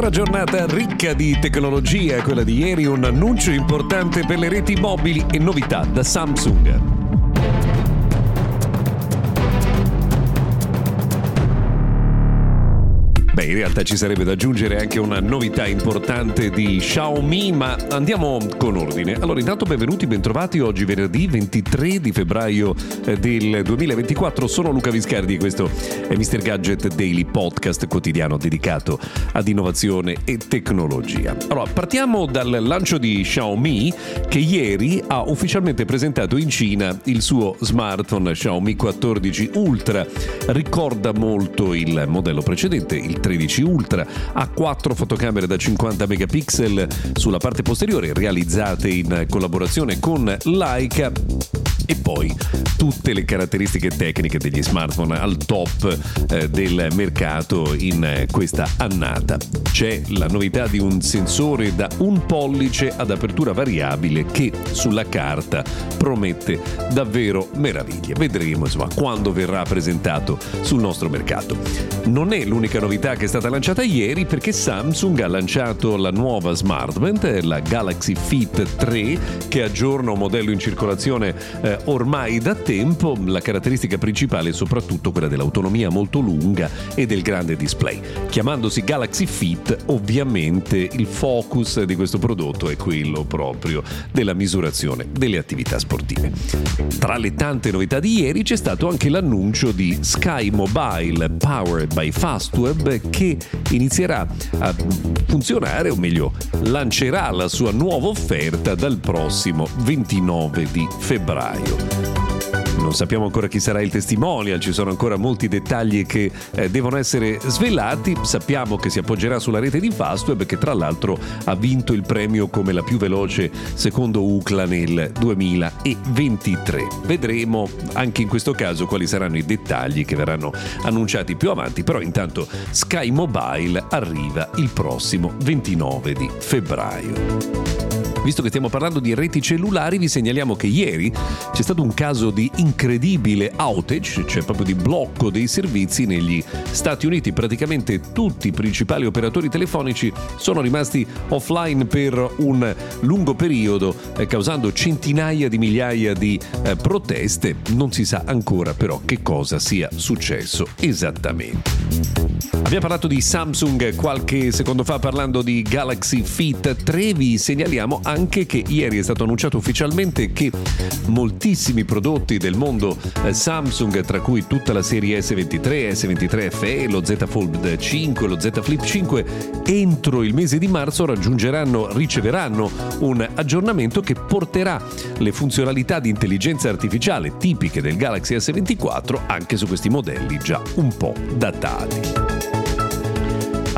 Altra giornata ricca di tecnologia, quella di ieri, un annuncio importante per le reti mobili e novità da Samsung. Beh, in realtà ci sarebbe da aggiungere anche una novità importante di Xiaomi, ma andiamo con ordine. Allora, intanto benvenuti, bentrovati. Oggi venerdì 23 di febbraio eh, del 2024. Sono Luca Viscardi e questo è Mr. Gadget Daily Podcast quotidiano dedicato ad innovazione e tecnologia. Allora, partiamo dal lancio di Xiaomi che ieri ha ufficialmente presentato in Cina il suo smartphone Xiaomi 14 Ultra. Ricorda molto il modello precedente, il 13 Ultra, ha quattro fotocamere da 50 megapixel sulla parte posteriore realizzate in collaborazione con Leica e poi tutte le caratteristiche tecniche degli smartphone al top eh, del mercato in eh, questa annata. C'è la novità di un sensore da un pollice ad apertura variabile che sulla carta promette davvero meraviglie. Vedremo insomma quando verrà presentato sul nostro mercato. Non è l'unica novità che è stata lanciata ieri perché Samsung ha lanciato la nuova smartband, la Galaxy Fit 3, che aggiorna un modello in circolazione eh, ormai da tempo. La caratteristica principale è soprattutto quella dell'autonomia molto lunga e del grande display. Chiamandosi Galaxy Fit, ovviamente il focus di questo prodotto è quello proprio della misurazione delle attività sportive. Tra le tante novità di ieri c'è stato anche l'annuncio di Sky Mobile Powered by Fastweb che inizierà a funzionare, o meglio, lancerà la sua nuova offerta dal prossimo 29 di febbraio. Non sappiamo ancora chi sarà il testimonial, ci sono ancora molti dettagli che eh, devono essere svelati. Sappiamo che si appoggerà sulla rete di Fastweb che tra l'altro ha vinto il premio come la più veloce secondo UCLA nel 2023. Vedremo anche in questo caso quali saranno i dettagli che verranno annunciati più avanti, però intanto Sky Mobile arriva il prossimo 29 di febbraio. Visto che stiamo parlando di reti cellulari, vi segnaliamo che ieri c'è stato un caso di incredibile outage, cioè proprio di blocco dei servizi negli Stati Uniti. Praticamente tutti i principali operatori telefonici sono rimasti offline per un lungo periodo, eh, causando centinaia di migliaia di eh, proteste. Non si sa ancora però che cosa sia successo esattamente. Abbiamo parlato di Samsung qualche secondo fa parlando di Galaxy Fit 3, vi segnaliamo anche che ieri è stato annunciato ufficialmente che moltissimi prodotti del mondo eh, Samsung, tra cui tutta la serie S23, S23 FE, lo Z Fold 5, lo Z Flip 5, entro il mese di marzo raggiungeranno, riceveranno un aggiornamento che porterà le funzionalità di intelligenza artificiale tipiche del Galaxy S24 anche su questi modelli già un po' datati.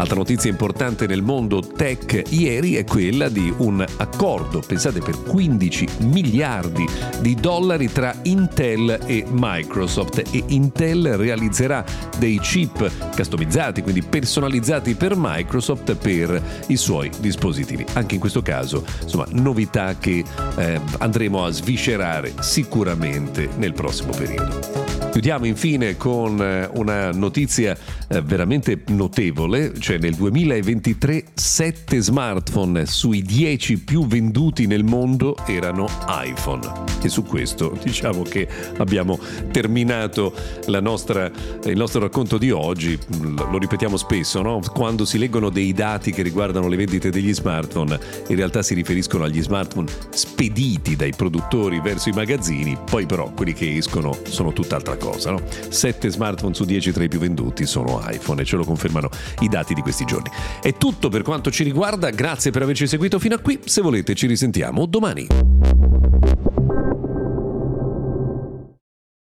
Altra notizia importante nel mondo tech ieri è quella di un accordo, pensate, per 15 miliardi di dollari tra Intel e Microsoft e Intel realizzerà dei chip customizzati, quindi personalizzati per Microsoft per i suoi dispositivi. Anche in questo caso, insomma, novità che eh, andremo a sviscerare sicuramente nel prossimo periodo. Chiudiamo infine con eh, una notizia eh, veramente notevole, cioè nel 2023 7 smartphone sui 10 più venduti nel mondo erano iPhone. E su questo diciamo che abbiamo terminato nostra, il nostro racconto di oggi, lo ripetiamo spesso, no? quando si leggono dei dati che riguardano le vendite degli smartphone, in realtà si riferiscono agli smartphone spediti dai produttori verso i magazzini, poi però quelli che escono sono tutt'altra cosa. No? 7 smartphone su 10 tra i più venduti sono iPhone e ce lo confermano i dati di questi giorni. È tutto per quanto ci riguarda, grazie per averci seguito fino a qui, se volete ci risentiamo domani.